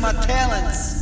my talents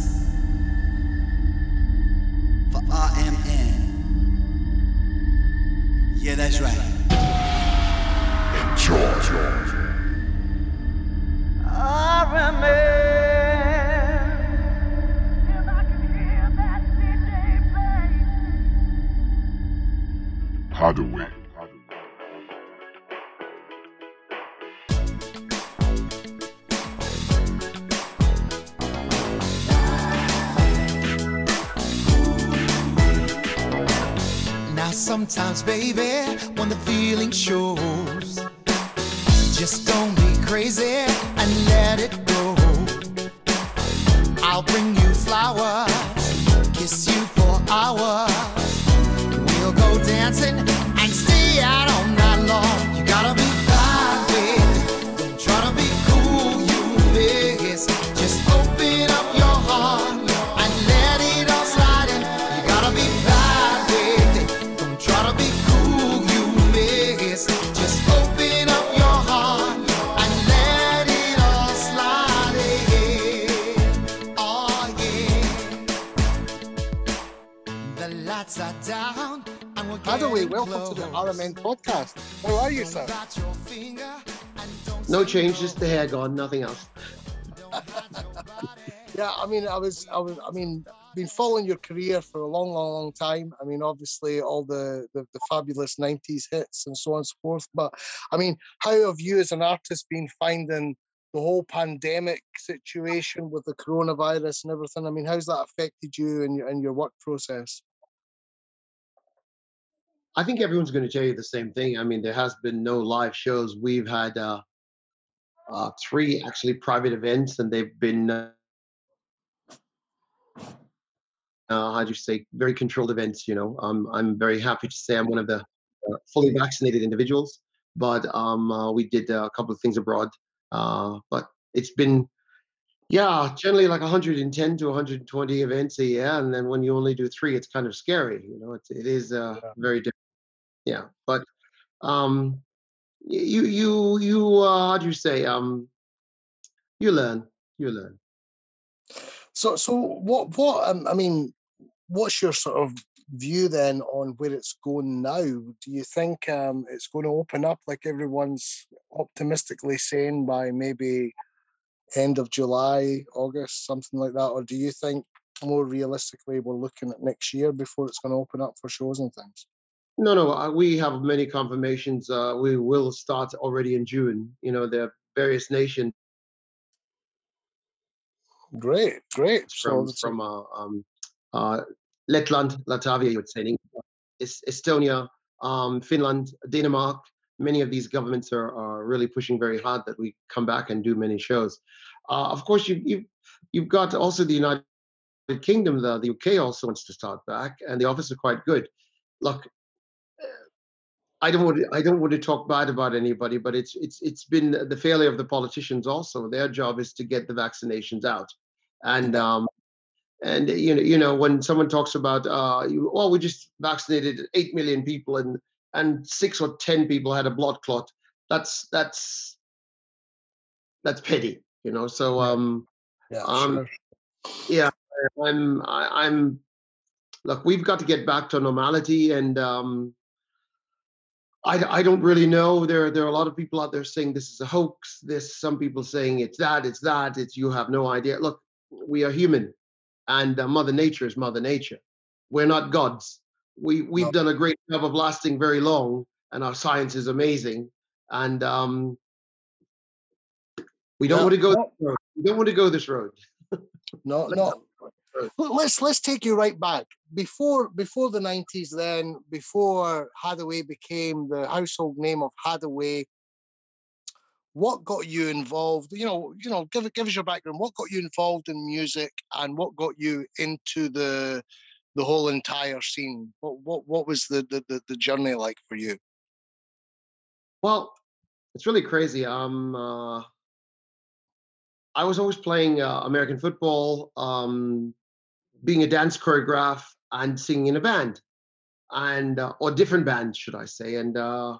welcome to the close. RMN podcast. How are you, sir? Got your finger and don't No change, just the hair gone, nothing else. Yeah, I mean, I was, I was, I mean, been following your career for a long, long, long time. I mean, obviously, all the, the the fabulous '90s hits and so on and so forth. But I mean, how have you, as an artist, been finding the whole pandemic situation with the coronavirus and everything? I mean, how's that affected you and your and your work process? I think everyone's going to tell you the same thing. I mean, there has been no live shows. We've had uh, uh, three actually private events, and they've been, uh, uh, how do you say, very controlled events. You know, um, I'm very happy to say I'm one of the uh, fully vaccinated individuals, but um, uh, we did uh, a couple of things abroad. Uh, but it's been, yeah, generally like 110 to 120 events a year, and then when you only do three, it's kind of scary. You know, it's, it is uh, Yeah. very different. Yeah, but um, you you you uh, how do you say um, you learn, you learn. So, so what, what? Um, I mean, what's your sort of view then on where it's going now? Do you think um, it's going to open up like everyone's optimistically saying by maybe end of July, August, something like that, or do you think more realistically we're looking at next year before it's going to open up for shows and things? No, no, uh, we have many confirmations. Uh, we will start already in June. You know, there are various nations Great, great. From that's- from uh, um, uh, Letland, Latvia, you would say, in English, Es- Estonia, um, Finland, Denmark. Many of these governments are, are really pushing very hard that we come back and do many shows. Uh, of course, you, you you've got also the United Kingdom. The, the UK also wants to start back, and the offers are quite good. Look, I don't want to, I don't want to talk bad about anybody, but it's it's it's been the failure of the politicians also. Their job is to get the vaccinations out, and um, and you know you know when someone talks about uh, you, well we just vaccinated eight million people and and six or ten people had a blood clot. That's that's that's petty, you know. So um, yeah, um, sure. yeah, I'm I, I'm look. We've got to get back to normality, and um, I I don't really know. There there are a lot of people out there saying this is a hoax. There's some people saying it's that, it's that, it's you have no idea. Look, we are human, and uh, Mother Nature is Mother Nature. We're not gods. We we've No. done a great job of lasting very long, and our science is amazing. And um, we don't Yeah, want to go. no. This road. We don't want to go this road. No, no. Let- Let's let's take you right back before before the nineties. Then before Haddaway became the household name of Haddaway, what got you involved? You know, you know, give give us your background. What got you involved in music, and what got you into the the whole entire scene? What what what was the the the, the journey like for you? Well, it's really crazy. Um, uh, I was always playing uh, American football, um, being a dance choreograph, and singing in a band, and uh, or different bands, should I say? And uh,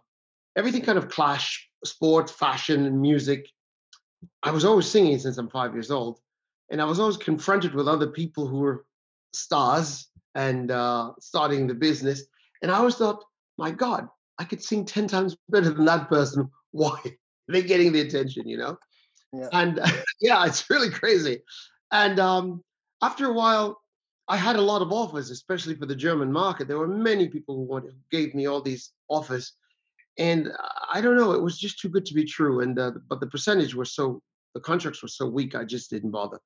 everything kind of clash sport, fashion, and music. I was always singing since I'm five years old, and I was always confronted with other people who were stars and uh, starting the business, and I always thought, my God, I could sing ten times better than that person. Why? They're getting the attention, you know. Yeah. And yeah, it's really crazy. And um, after a while, I had a lot of offers, especially for the German market. There were many people who wanted, who gave me all these offers, and I don't know, it was just too good to be true. And uh, but the percentage was so, the contracts were so weak, I just didn't bother.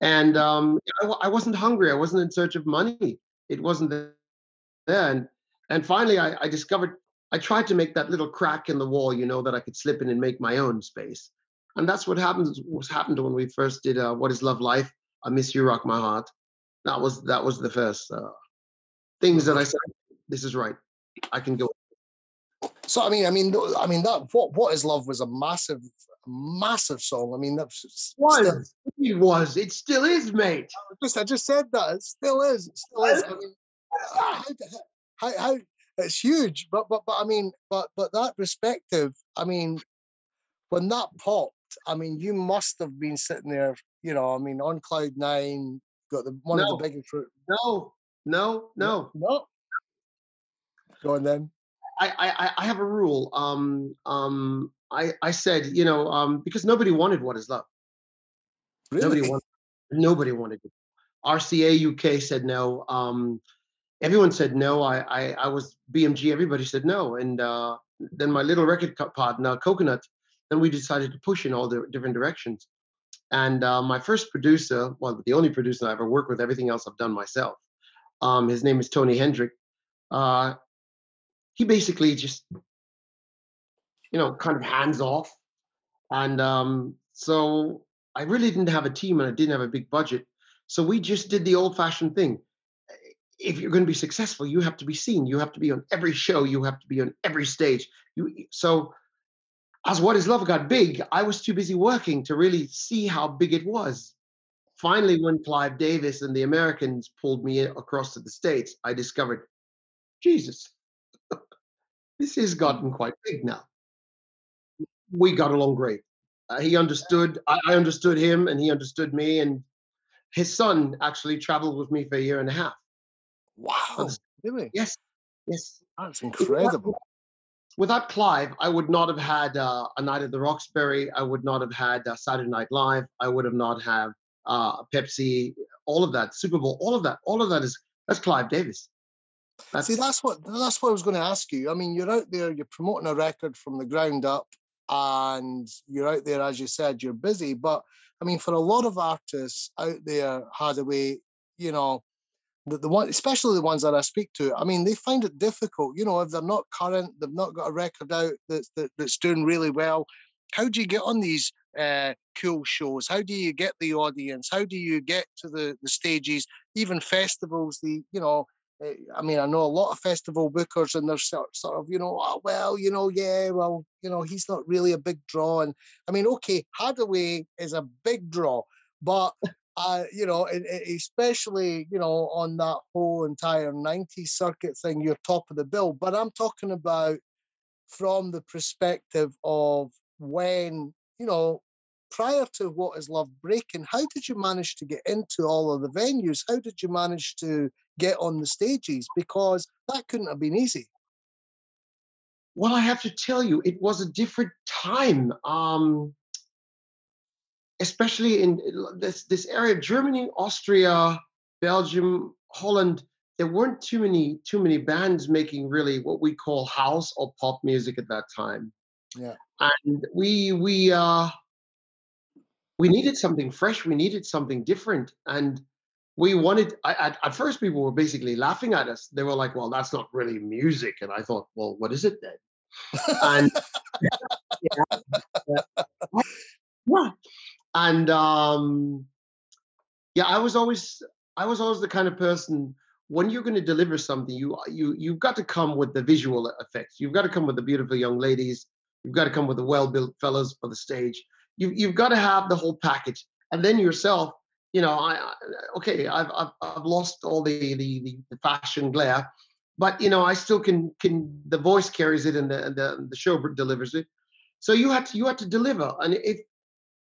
And um, I, I wasn't hungry. I wasn't in search of money. It wasn't there. And and finally, I, I discovered. I tried to make that little crack in the wall, you know, that I could slip in and make my own space. And that's what happens. What happened when we first did uh, "What Is Love Life." I miss you, rock my heart. That was that was the first uh, things that I said. This is right. I can go. So I mean, I mean, I mean that what what is love was a massive, massive song. I mean, still, Was it was it still is, mate. just I just said that it still is, it still is. I mean, how, how, how it's huge, but but but I mean, but but that perspective. I mean, when that popped, I mean, you must have been sitting there, you know. I mean, on cloud nine, got the one No. of the biggest. pro- No, no, no. no. Go on then. I, I, I- I have a rule. Um, um, I, I said, you know, um, because nobody wanted what is love. Really? Nobody wanted. Nobody wanted it. RCA UK said no. Um, everyone said no. I, I, I was BMG. Everybody said no. And uh, then my little record co- partner, Coconut, then we decided to push in all the different directions. And uh, my first producer, well, the only producer I ever worked with, everything else I've done myself. Um, his name is Tony Hendrik. Uh, he basically just, you know, kind of hands off. And um, so I really didn't have a team and I didn't have a big budget. So we just did the old fashioned thing. If you're going to be successful, you have to be seen. You have to be on every show. You have to be on every stage. You so as What Is Love got big, I was too busy working to really see how big it was. Finally, when Clive Davis and the Americans pulled me across to the States, I discovered, Jesus, this has gotten quite big now. We got along great. Uh, he understood, I, I understood him, and he understood me. And his son actually traveled with me for a year and a half. Wow. Really? Yes, yes. That's incredible. Without Clive, I would not have had uh, a night at the Roxbury. I would not have had uh, Saturday Night Live. I would have not have uh, Pepsi. All of that, Super Bowl, all of that, all of that is that's Clive Davis. That's, See, that's what that's what I was going to ask you. I mean, you're out there, you're promoting a record from the ground up, and you're out there, as you said, you're busy. But I mean, for a lot of artists out there, Haddaway, you know, the, the one, especially the ones that I speak to, I mean, they find it difficult. You know, if they're not current, they've not got a record out that's that, that's doing really well. How do you get on these uh, cool shows? How do you get the audience? How do you get to the the stages? Even festivals, the you know, uh, I mean, I know a lot of festival bookers, and they're sort, sort of, you know, oh, well, you know, yeah, well, you know, he's not really a big draw. And I mean, okay, Haddaway is a big draw, but uh, you know, especially you know on that whole entire '90s circuit thing, you're top of the bill. But I'm talking about from the perspective of when you know prior to what is love breaking how did you manage to get into all of the venues how did you manage to get on the stages because that couldn't have been easy well, I have to tell you, it was a different time. Um, especially in this this area, Germany, Austria, Belgium, Holland. There weren't too many too many bands making really what we call house or pop music at that time. Yeah. and we we uh we needed something fresh. We needed something different, and we wanted. I, at, at first, people were basically laughing at us. They were like, "Well, that's not really music," and I thought, "Well, what is it then?" and yeah, yeah. yeah. And um, yeah, I was always I was always the kind of person when you're going to deliver something, you you you've got to come with the visual effects. You've got to come with the beautiful young ladies. You've got to come with the well-built fellas for the stage. You you've got to have the whole package, and then yourself. You know, I, I okay, I've, I've I've lost all the, the the fashion glare, but you know, I still can can the voice carries it and the the the show delivers it. So you had to you had to deliver, and if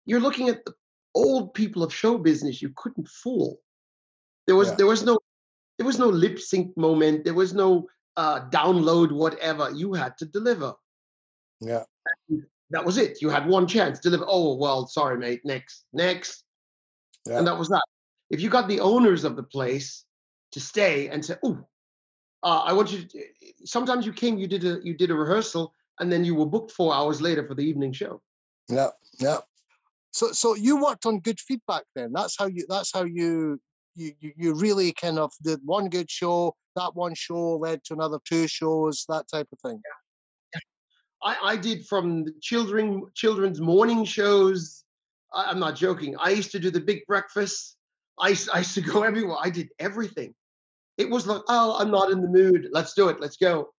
you're looking at the old people of show business you couldn't fool. There was Yeah. there was no there was no lip sync moment. There was no uh, download whatever. You had to deliver. Yeah. That was it. You had one chance. Deliver. Oh well, sorry, mate. Next, next, Yeah. and that was that. If you got the owners of the place to stay and say, "Oh, uh, I want you," to, sometimes you came, you did a you did a rehearsal, and then you were booked four hours later for the evening show. Yeah, yeah. So so you worked on good feedback then. That's how you that's how you you you, you really kind of did one good show, that one show led to another two shows, that type of thing. I, I did from the children children's morning shows. I, I'm not joking. I used to do the big breakfast. I I used to go everywhere. I did everything. It was like, oh, I'm not in the mood. Let's do it. Let's go.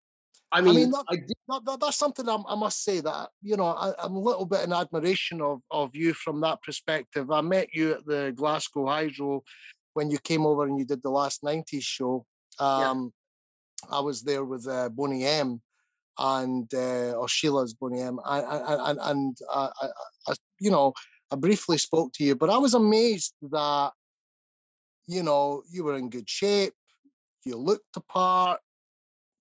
I mean, I, mean, that- did, That, that, that's something I'm, I must say that you know I, I'm a little bit in admiration of of you from that perspective. I met you at the Glasgow Hydro when you came over and you did the last '90s show. Yeah. Um, I was there with uh, Boney M and uh, or Sheila's Boney M, and and, I, I, I, you know I briefly spoke to you, but I was amazed that you know you were in good shape, you looked the part,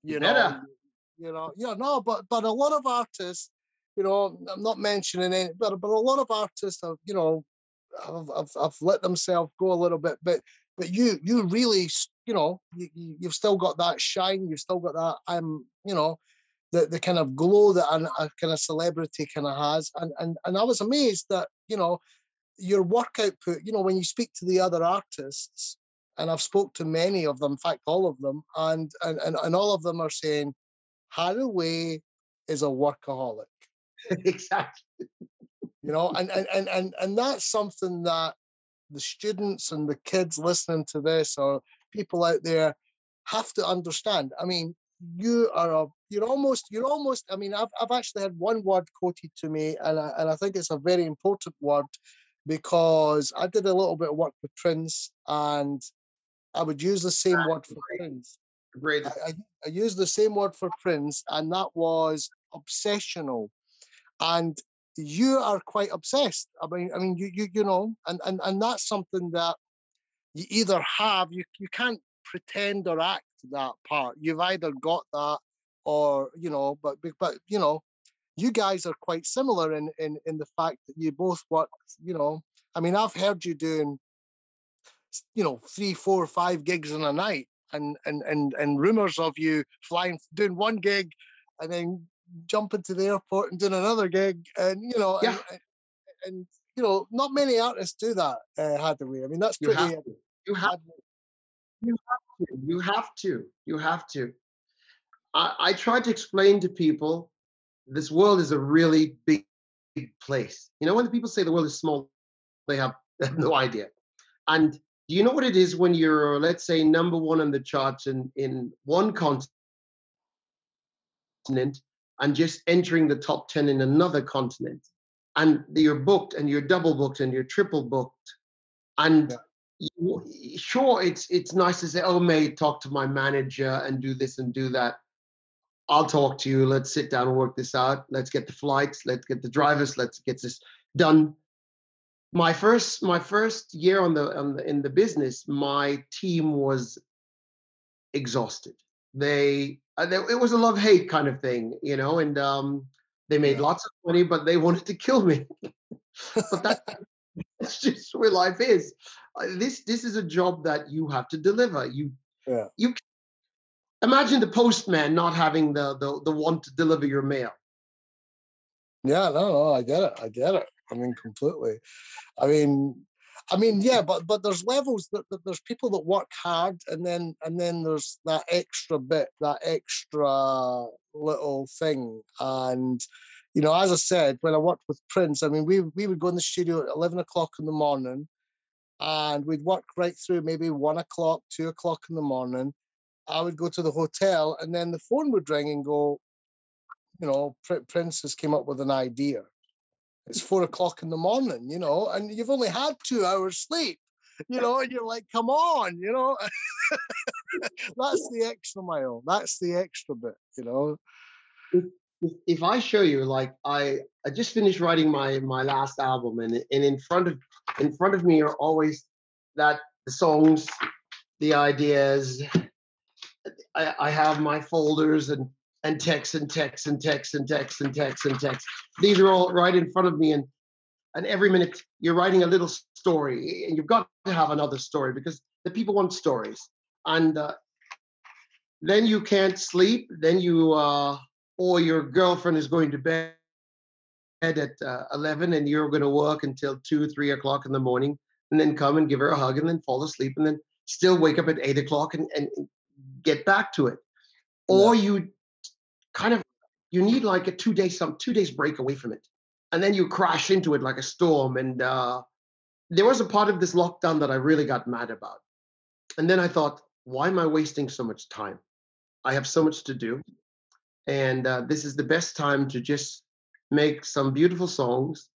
you know, better. You know, yeah, no, but but a lot of artists, you know, I'm not mentioning any, but but a lot of artists have, you know, have, have, have let themselves go a little bit, but but you you really, you know, you, you- you've still got that shine, you've still got that, um, you know, the the kind of glow that an, a kind of celebrity kind of has, and and and I was amazed that you know your work output, you know, when you speak to the other artists, and I've spoke to many of them, in fact, all of them, and and and, and all of them are saying, Haddaway is a workaholic, exactly. you know, and and and and and that's something that the students and the kids listening to this or people out there have to understand. I mean, you are a you're almost you're almost. I mean, I've I've actually had one word quoted to me, and I, and I think it's a very important word because I did a little bit of work with Prince, and I would use the same word for Prince. Great. I, I, I used the same word for Prince, and that was obsessional. And you are quite obsessed. I mean, I mean, you you you know, and and and that's something that you either have. You you can't pretend or act that part. You've either got that, or you know, but- but you know, you guys are quite similar in in in the fact that you both work. You know, I mean, I've heard you doing, you know, three, four, five gigs in a night, and and and and rumors of you flying, doing one gig, and then jumping to the airport and doing another gig, and you know, Yeah. and, and, you know, not many artists do that. Uh, Haddaway. I mean, that's pretty You have to. You have to. You have to. You have to. I, I try to explain to people this world is a really big, big place. You know, when people say the world is small, they have no idea. And do you know what it is when you're, let's say, number one on the charts in, in one continent and just entering the top 10 in another continent? And you're booked and you're double booked and you're triple booked. And Yeah. you, sure, it's it's nice to say, oh, mate, talk to my manager and do this and do that. I'll talk to you. Let's sit down and work this out. Let's get the flights. Let's get the drivers. Let's get this done. My first my first year on the, on the in the business, my team was exhausted. They, uh, they it was a love hate kind of thing, you know, and um, they made Yeah. lots of money, but they wanted to kill me. but that, that's just where life is. Uh, This this is a job that you have to deliver. You Yeah. you imagine the postman not having the the the one to deliver your mail. Yeah, no, no, I get it. I get it. I mean, completely. I mean, I mean, yeah, but but there's levels that, that there's people that work hard, and then and then there's that extra bit, that extra little thing, and you know, as I said, when I worked with Prince, I mean, we we would go in the studio at eleven o'clock in the morning, and we'd work right through maybe one o'clock, two o'clock in the morning. I would go to the hotel, and then the phone would ring and go, you know, Prince has came up with an idea. It's four o'clock in the morning, you know, and you've only had two hours sleep, you know, and you're like, come on, you know. That's the extra mile. That's the extra bit, you know. if, I show you, like I, I just finished writing my my last album, and and in front of in front of me are always that the songs, the ideas. I, I have my folders and and text and text and text and text and text and text. These are all right in front of me, and and every minute you're writing a little story, and you've got to have another story because the people want stories, and uh, then you can't sleep. Then you uh, or your girlfriend is going to bed at uh, 11 and you're going to work until 2 3 o'clock in the morning and then come and give her a hug and then fall asleep and then still wake up at 8 o'clock and, and get back to it or you kind of you need like a two day some two days break away from it and then you crash into it like a storm and uh, there was a part of this lockdown that i really got mad about and then i thought why am i wasting so much time? I have so much to do and uh, this is the best time to just make some beautiful songs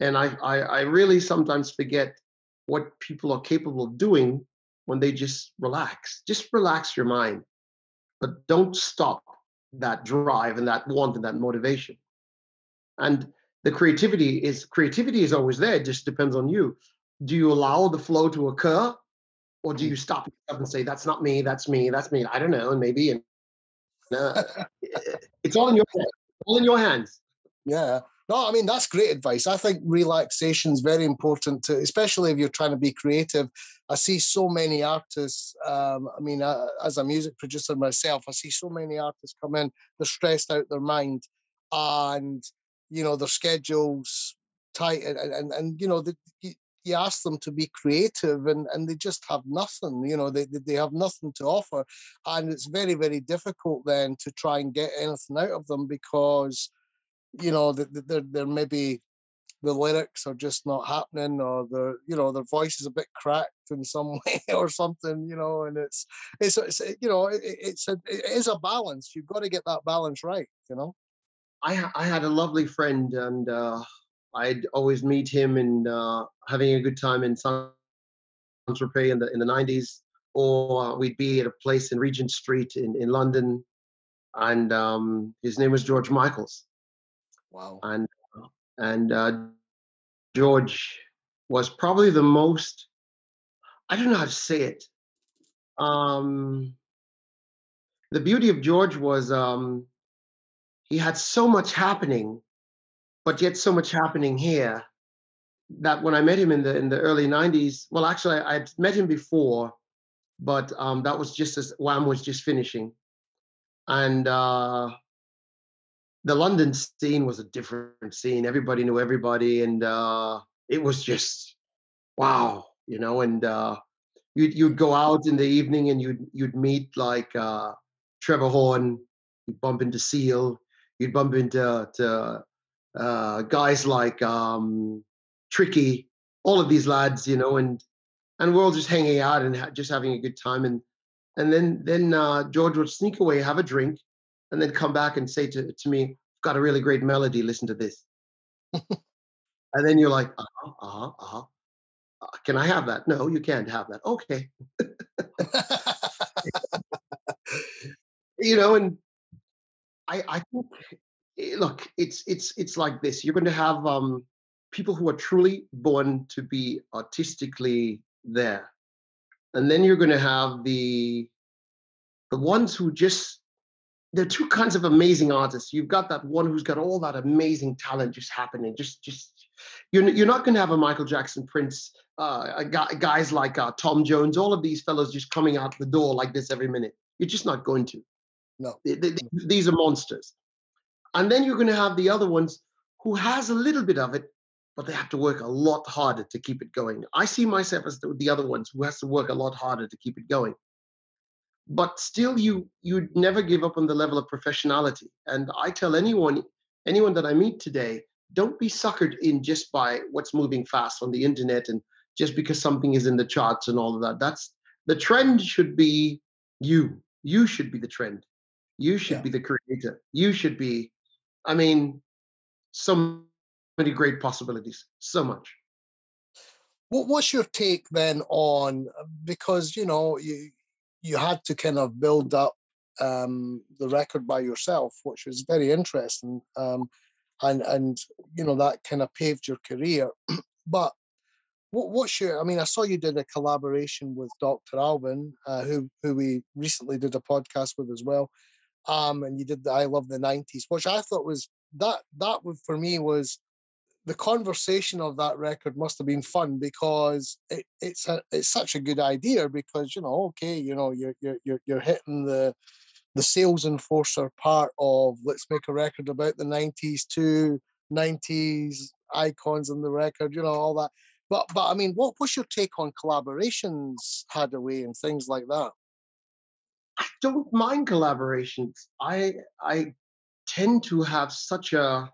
and I, I i really sometimes forget what people are capable of doing when they just relax. Just relax your mind but don't stop that drive and that want and that motivation. And the creativity is creativity is always there it just depends on you. Do you allow the flow to occur or do you stop yourself and say that's not me that's me that's me i don't know and maybe and uh, it's all in your all in your hands. Yeah. No, I mean that's great advice. I think relaxation is very important to, especially if you're trying to be creative. I see so many artists. Um, I mean, uh, as a music producer myself, I see so many artists come in. They're stressed out their mind, and you know their schedules tight, and and, and you know the, you, ask them to be creative, and and they just have nothing. You know, they they have nothing to offer, and it's very very difficult then to try and get anything out of them because you know that they're, they're maybe the lyrics are just not happening or the you know their voice is a bit cracked in some way or something you know and it's it's, it's you know it, it's a it is a balance. You've got to get that balance right you know? I, I had a lovely friend and uh, I'd always meet him and uh, having a good time in Saint Tropez in the in the 90s or we'd be at a place in Regent Street in, in London and um, his name was George Michaels wow and and uh, George was probably the most I don't know how to say it. Um, the beauty of George was um, he had so much happening, but yet so much happening here that when I met him in the in the early '90s, well, actually I, I'd met him before, but um, that was just as Wham was just finishing, and uh, the London scene was a different scene. Everybody knew everybody, and uh, it was just wow, you know. And uh, you'd you'd go out in the evening and you'd you'd meet like uh, Trevor Horn, you'd bump into Seal, you'd bump into to, uh, guys like um, Tricky, all of these lads, you know, and and we're all just hanging out and ha- just having a good time. And and then then uh, George would sneak away, have a drink, and then come back and say to, to me, got a really great melody, listen to this. and then you're like, uh-huh, uh-huh, uh-huh. Uh, can I have that? No, you can't have that. Okay. you know, and I I think eh, look, it's it's it's like this. You're going to have um people who are truly born to be artistically there. And then you're going to have the the ones who just there are two kinds of amazing artists. You've got that one who's got all that amazing talent just happening. Just, just you're you're not going to have a Michael Jackson, Prince, uh, guys like uh, Tom Jones, all of these fellows just coming out the door like this every minute. You're just not going to. no Th- th- th- These are monsters. And then you're going to have the other ones who has a little bit of it, but they have to work a lot harder to keep it going. I see myself as the, the other ones who has to work a lot harder to keep it going but still you you never give up on the level of professionality. And i tell anyone anyone that i meet today don't be suckered in just by what's moving fast on the internet and just because something is in the charts and all of that. That's the trend should be you. You should be the trend. You should Yeah. be the creator. You should be i mean so many great possibilities. So much. What, what's your take then on uh, because you know you you had to kind of build up um, the record by yourself, which was very interesting, um, and and you know that kind of paved your career. but what, what's your? I mean, I saw you did a collaboration with Dr. Alban, uh, who who we recently did a podcast with as well. Um, and you did the I Love the '90s, which I thought was that that for me was the conversation of that record must have been fun because it, it's a it's such a good idea because you know okay you know you're you're you're, hitting the the sales enforcer part of let's make a record about the 90s to 90s icons in the record you know all that but but i mean what what's your take on collaborations Haddaway and things like that I don't mind collaborations. I I tend to have such a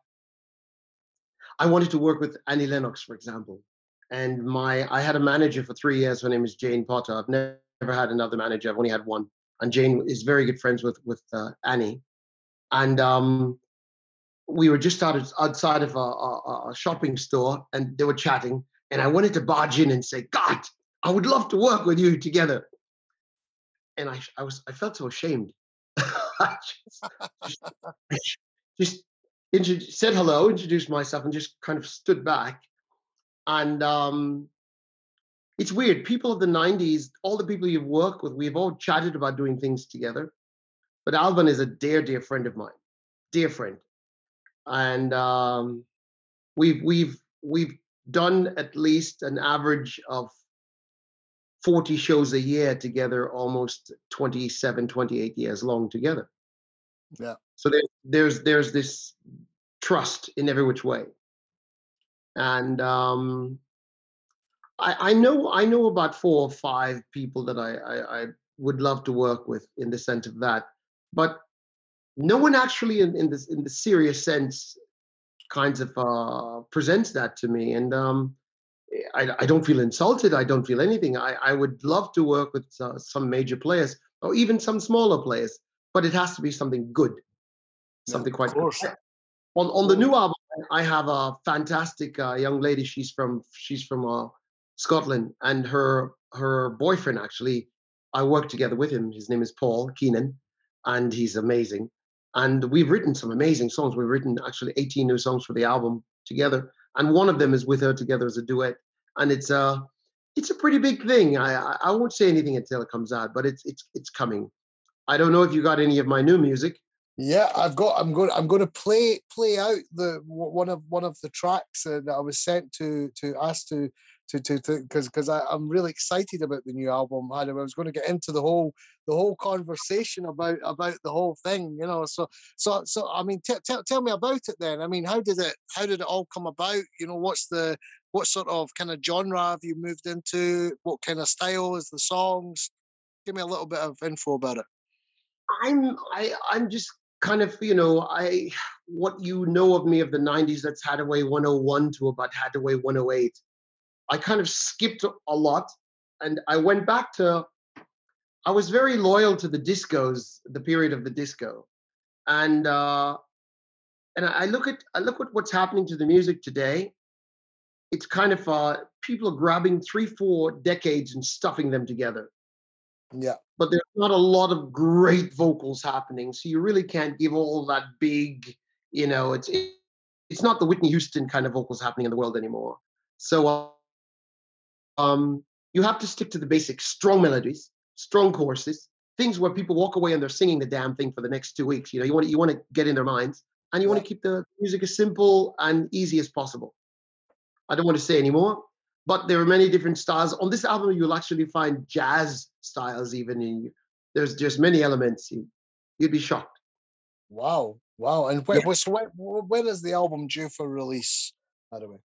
I wanted to work with Annie Lennox, for example. And my I had a manager for three years. Her name is Jane Potter. I've never, had another manager. I've only had one. And Jane is very good friends with with uh, Annie. And um, we were just out outside of a, a, a shopping store, and they were chatting. And I wanted to barge in and say, "God, I would love to work with you together." And I I was I felt so ashamed. I just, just said hello, introduced myself, and just kind of stood back. And um, it's weird. People of the 90s, all the people you've worked with, we've all chatted about doing things together. But Alban is a dear, dear friend of mine, dear friend. And um, we've we've we've done at least an average of 40 shows a year together, almost 27, 28 years long together. Yeah. So there, there's there's this trust in every which way, and um, I, I know I know about four or five people that I, I, I would love to work with in the sense of that, but no one actually in, in this in the serious sense kinds of uh, presents that to me, and um, I, I don't feel insulted. I don't feel anything. I, I would love to work with uh, some major players or even some smaller players, but it has to be something good, something of quite. course. On on the new album, I have a fantastic uh, young lady. She's from she's from uh, Scotland, and her her boyfriend actually. I work together with him. His name is Paul Keenan, and he's amazing. And we've written some amazing songs. We've written actually 18 new songs for the album together, and one of them is with her together as a duet. And it's a it's a pretty big thing. I I, I won't say anything until it comes out, but it's it's it's coming. I don't know if you got any of my new music. Yeah, I've got. I'm going. I'm going to play play out the one of one of the tracks uh, that I was sent to to ask to to to because because I'm really excited about the new album. I was going to get into the whole the whole conversation about about the whole thing, you know. So so so I mean, t- tell tell me about it then. I mean, how did it how did it all come about? You know, what's the what sort of kind of genre have you moved into? What kind of style is the songs? Give me a little bit of info about it. I'm I I'm just kind of you know I what you know of me of the 90s that's Haddaway 101 to about Haddaway 108. I kind of skipped a lot and I went back to I was very loyal to the discos, the period of the disco. And uh and I look at I look at what's happening to the music today. It's kind of uh people are grabbing three, four decades and stuffing them together Yeah, but there's not a lot of great vocals happening. So you really can't give all that big, you know, it's it's not the Whitney Houston kind of vocals happening in the world anymore. So uh, um, you have to stick to the basic strong melodies, strong choruses, things where people walk away and they're singing the damn thing for the next two weeks. You know, you want to, you want to get in their minds and you want to keep the music as simple and easy as possible. I don't want to say anymore, but there are many different styles on this album. You'll actually find jazz styles even in there's just many elements. You, you'd be shocked. Wow, wow. And when, was when, when is the album due for release? By the way.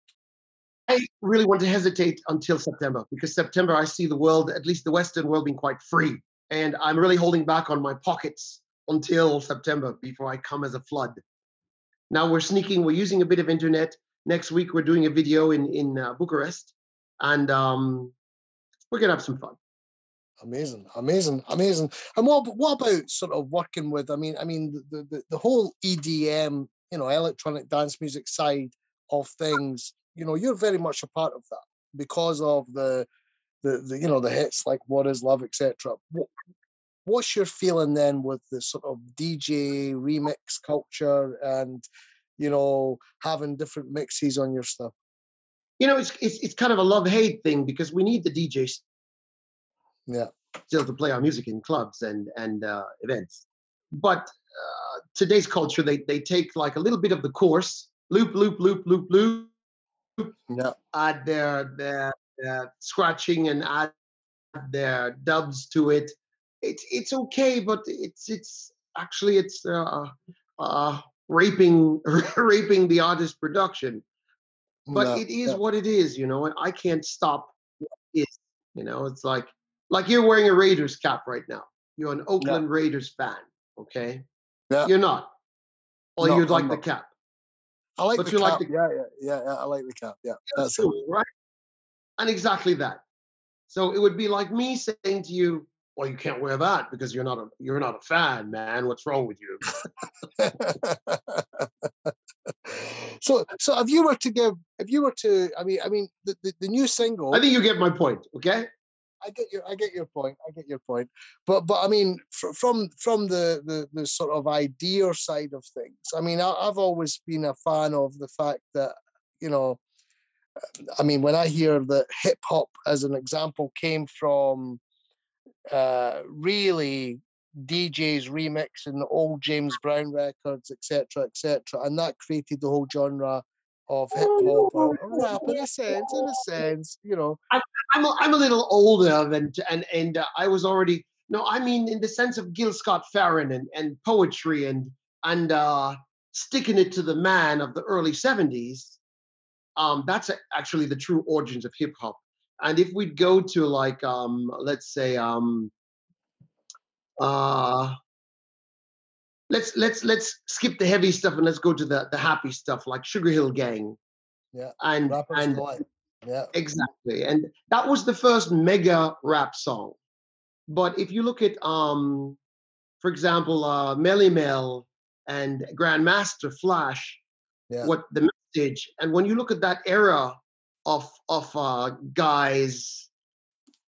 I really want to hesitate until September because September I see the world, at least the Western world, being quite free, and I'm really holding back on my pockets until September before I come as a flood. Now we're sneaking. We're using a bit of internet. Next week we're doing a video in in uh, Bucharest, and um, we're gonna have some fun. Amazing, amazing, amazing. And what what about sort of working with? I mean, I mean the the, the whole EDM, you know, electronic dance music side of things. You know, you're very much a part of that because of the the, the you know the hits like "What Is Love," etc. What, what's your feeling then with the sort of DJ remix culture and you know having different mixes on your stuff? You know, it's it's it's kind of a love hate thing because we need the DJs Yeah. still to play our music in clubs and and uh, events. But uh, today's culture, they they take like a little bit of the course, loop, loop, loop, loop, loop, Yeah. add their their, their scratching and add their dubs to it. It's it's okay, but it's it's actually it's uh, uh, raping raping the artist production. But yeah, it is yeah. what it is, you know, and I can't stop what it is. You know, it's like like you're wearing a Raiders cap right now. You're an Oakland Raiders fan, okay? Yeah. You're not. Or No, you'd like the cap. I like but the you cap. like the- yeah, yeah, yeah, yeah. I like the cap. Yeah, that's it. Right? And exactly that. So it would be like me saying to you, "Well, you can't wear that because you're not a you're not a fan, man. What's wrong with you?" so, so if you were to give, if you were to, I mean, I mean, the, the, the new single. I think you get my point. Okay. I get your, I get your point. I get your point. But, but I mean, fr- from from the, the the sort of idea side of things, I mean, I, I've always been a fan of the fact that you know, I mean, when I hear that hip hop, as an example, came from uh, really DJs remixing the old James Brown records, etc., etc., and that created the whole genre of hip hop or rap in a sense, in a sense, you know. I'm a, I'm a little older than and and uh, I was already no I mean in the sense of Gil Scott-Heron and and poetry and and uh, sticking it to the man of the early 70s. Um, that's actually the true origins of hip hop. And if we'd go to like um, let's say um, uh, let's let's let's skip the heavy stuff and let's go to the the happy stuff like Sugar Hill Gang. Yeah, And Rappers and. Yeah, Exactly. And that was the first mega rap song. But if you look at um for example uh Melle Mel and Grandmaster Flash, Yeah. what the message and when you look at that era of of uh guys.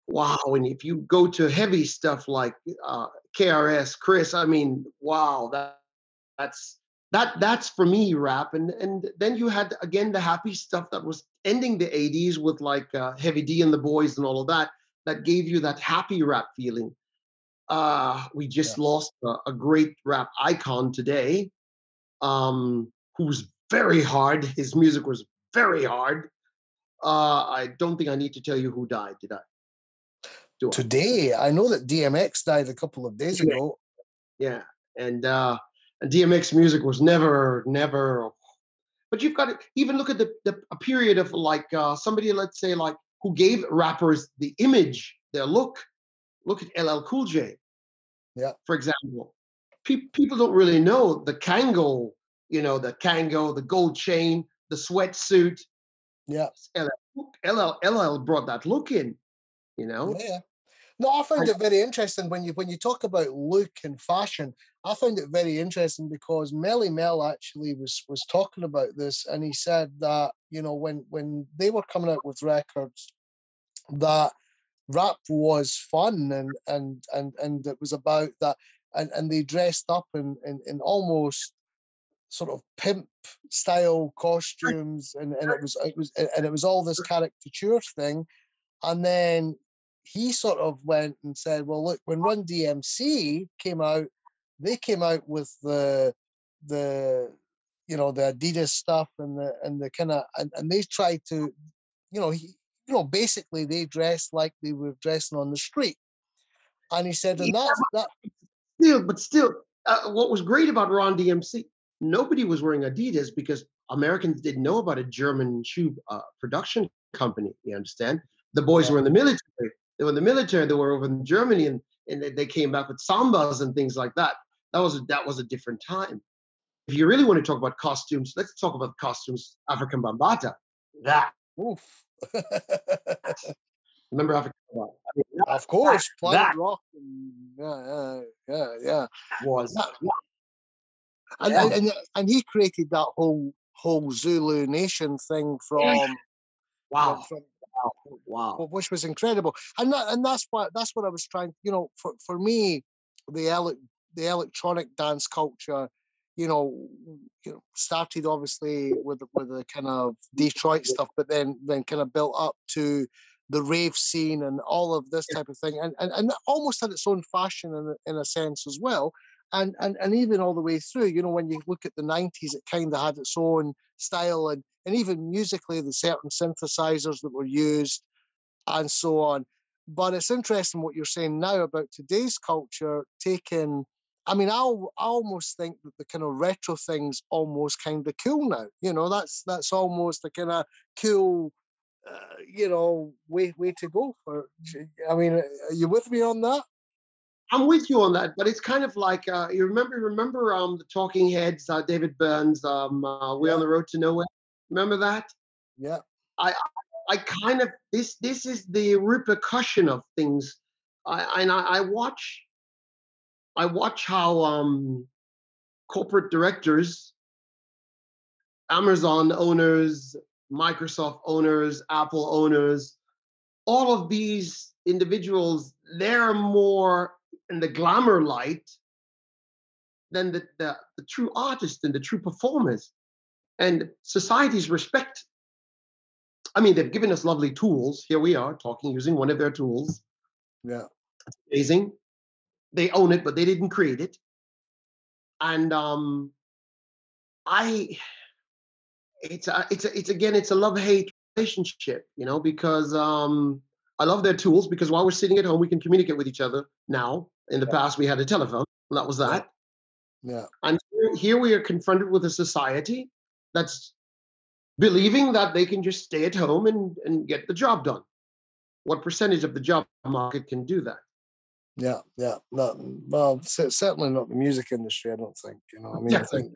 Wow and if you go to heavy stuff like uh KRS Chris I mean wow that that's that that's for me rap and and then you had again the happy stuff that was ending the 80s with like uh, heavy d and the boys and all of that that gave you that happy rap feeling. Uh we just lost a, a great rap icon today um who's very hard. His music was very hard uh i don't think i need to tell you who died did i Do I? today I know that DMX died a couple of days Yeah. ago. yeah and uh and dmx music was never never but you've got to even look at the, the a period of like uh somebody let's say like who gave rappers the image their look look at ll cool j Yeah. for example Pe- people don't really know the Kangol you know the Kangol the gold chain the sweatsuit Yeah, ll ll brought that look in you know yeah. No, I found it very interesting when you when you talk about look and fashion. I found it very interesting because Melle Mel actually was was talking about this, and he said that you know when when they were coming out with records, that rap was fun and and and and it was about that, and and they dressed up in in, in almost sort of pimp style costumes, and and it was it was and it was all this caricature thing, and then he sort of went and said, "Well, look, when Run DMC came out, they came out with the the you know the Adidas stuff and the and the kind of and, and they tried to, you know, he, you know, basically they dressed like they were dressing on the street." And he said, "And Yeah, that's that." still, but still, uh, what was great about Run DMC, nobody was wearing Adidas because Americans didn't know about a German shoe uh, production company. You understand? The boys Yeah. were in the military. They were in the military. They were over in Germany, and and they- they came back with sambas and things like that. That was a, that was a different time. If you really want to talk about costumes, let's talk about costumes. Afrika Bambaataa. That Oof. remember Afrika Bambaataa? I mean, that of course, Planet that- Rock. And, yeah, yeah, yeah, yeah. was That- And, Yeah. and, and he created that whole whole Zulu Nation thing from wow, from, wow. wh- which was incredible. And that, and that's what that's what I was trying. You know, for for me, the ele- the electronic dance culture you know, you know, started obviously with the- with the kind of Detroit stuff, but then then kind of built up to the rave scene and all of this type of thing, and and, and almost had its own fashion in in a sense as well. And, and and even all the way through, you know, when you look at the '90s, it kind of had its own style, and and even musically, the certain synthesizers that were used, and so on. But it's interesting what you're saying now about today's culture taking. I mean, I I almost think that the kind of retro things almost kind of cool now. You know, that's that's almost the kind of cool, uh, you know, way way to go for. I mean, are you with me on that? I'm with you on that, but it's kind of like uh, you remember remember um the Talking Heads, uh, David Burns, um, uh, We're on the Road to Nowhere. Remember that? Yeah, I kind of this this is the repercussion of things. I and I, I watch I watch how um corporate directors, Amazon owners, Microsoft owners, Apple owners, all of these individuals, they're more in the glamour light than the, the, the true artists and the true performers. And society's respect I mean, they've given us lovely tools. Here we are talking using one of their tools. yeah, Amazing. They own it, but they didn't create it. And um, I, it's a, it's a, it's again, it's a love hate relationship, you know, because um, I love their tools because while we're sitting at home, we can communicate with each other now. In the past, we had a telephone. And that was that. yeah, And here- here we are confronted with a society that's believing that they can just stay at home and, and get the job done. What percentage of the job market can do that? yeah, yeah. Not, well, cer- certainly not the music industry. I don't think. You know, I mean, I think.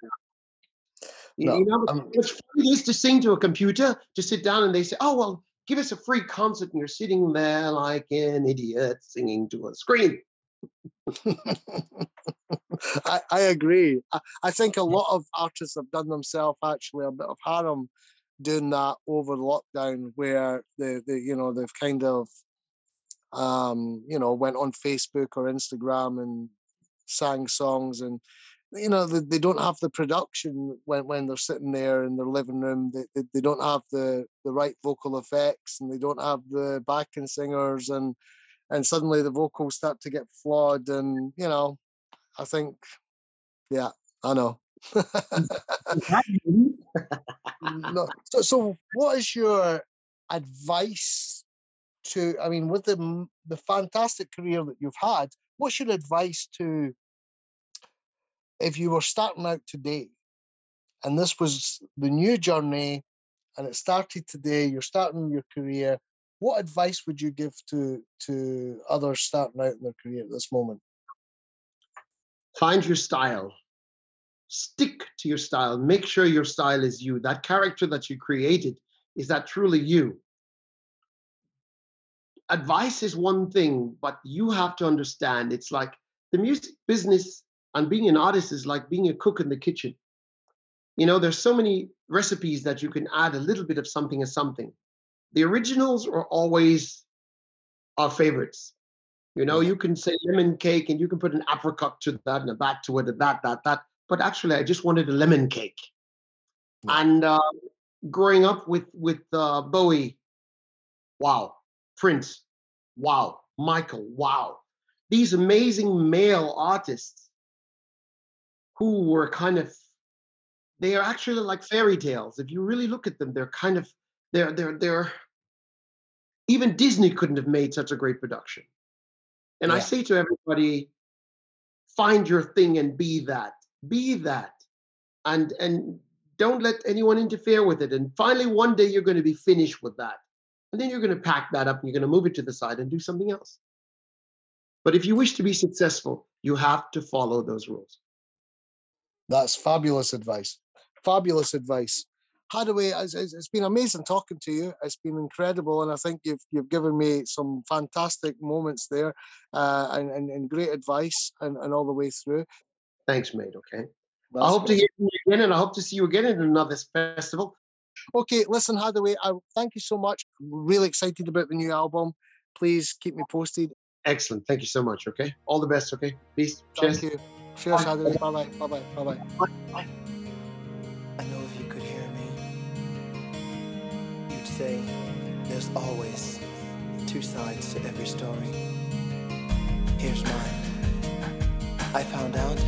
No, you know, um, what's funny is to sing to a computer, to sit down and they say, oh, well, give us a free concert. And you're sitting there like an idiot singing to a screen. I, I agree. I, I think a lot of artists have done themselves actually a bit of harm doing that over lockdown, where they, they you know they've kind of um you know went on Facebook or Instagram and sang songs and you know they, they don't have the production when, when they're sitting there in their living room they, they, they don't have the the right vocal effects and they don't have the backing singers and and suddenly the vocals start to get flawed and you know i think yeah i know no. so, so what is your advice to i mean with the the fantastic career that you've had what's your advice to if you were starting out today and this was the new journey and it started today you're starting your career what advice would you give to to others starting out in their career at this moment Find your style. Stick to your style. Make sure your style is you. That character that you created, is that truly you? Advice is one thing, but you have to understand it's like the music business and being an artist is like being a cook in the kitchen. You know, there's so many recipes that you can add a little bit of something as something. The originals are always our favorites. You know, you can say lemon cake and you can put an apricot to that and a that to it, and that, that, that. But actually, I just wanted a lemon cake. Yeah. And uh, growing up with with uh, Bowie, wow, Prince, wow, Michael, wow, these amazing male artists who were kind of they are actually like fairy tales. If you really look at them, they're kind of they're they're they're even Disney couldn't have made such a great production. And I say to everybody, find your thing and be that. Be that. And and don't let anyone interfere with it. And finally, one day you're going to be finished with that. And then you're going to pack that up and you're going to move it to the side and do something else. But if you wish to be successful, you have to follow those rules. That's fabulous advice. Fabulous advice. Haddaway, it's, been amazing talking to you. It's been incredible, and I think you've you've given me some fantastic moments there, uh, and, and and great advice, and, and all the way through. Thanks, mate. Okay. I That's hope to great. hear from you again, and I hope to see you again at another festival. Okay, listen, Haddaway, I thank you so much. Really excited about the new album. Please keep me posted. Excellent. Thank you so much. Okay. All the best. Okay. Peace. Cheers. Thank you. Cheers, Saturday. Bye bye. Bye bye. Bye bye. I know if you could hear me, you'd say there's always two sides to every story. Here's mine. I found out